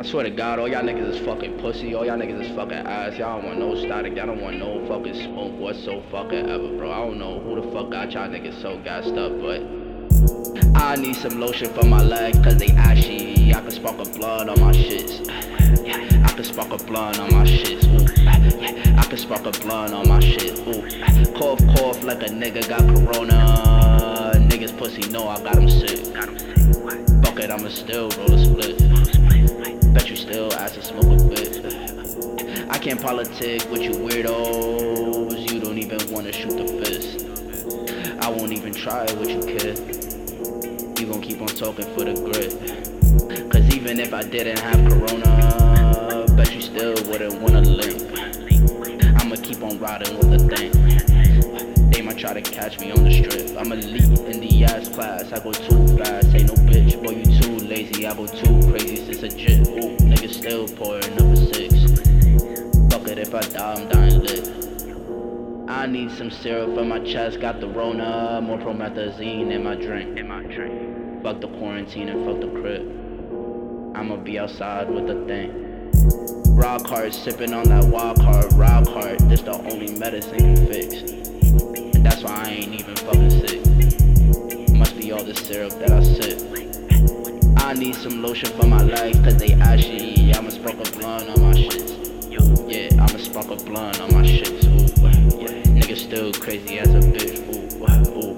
I swear to God, all y'all niggas is fucking pussy. All y'all niggas is fucking ass. Y'all don't want no static. Y'all don't want no fucking smoke fucking ever, bro. I don't know who the fuck got y'all niggas so gassed up, but I need some lotion for my legs, cause they ashy. I can sparkle blood on my shits. I can sparkle blood on my shits. Ooh. I can sparkle blood on my shit. Ooh. Cough, cough like a nigga got corona. Niggas pussy know I got 'em sick. Fuck it, I'ma still roll a split. Still ask to smoke a bit. I can't politic with you weirdos. You don't even wanna shoot the fist. I won't even try it with you, kid. You gon' keep on talking for the grit. Cause even if I didn't have corona, bet you still wouldn't wanna link. I'ma keep on riding with the thing. They might try to catch me on the strip. I'm elite in the ass class. I go too fast. Ain't niggas still pouring number six. Fuck it if I die, I'm dying lit. I need some syrup for my chest. Got the Rona, more promethazine in my drink. In my drink. Fuck the quarantine and fuck the crib. I'ma be outside with the thing. Rock hard, sipping on that wild card. Rock hard, this the only medicine can fix. And that's why I ain't even fucking sick. Must be all the syrup that I need some lotion for my legs, cause they ashy. I'ma sparkle blunt on my shits. Yeah, I'ma sparkle blunt on my shits. Ooh, yeah. Niggas still crazy as a bitch. Ooh, ooh.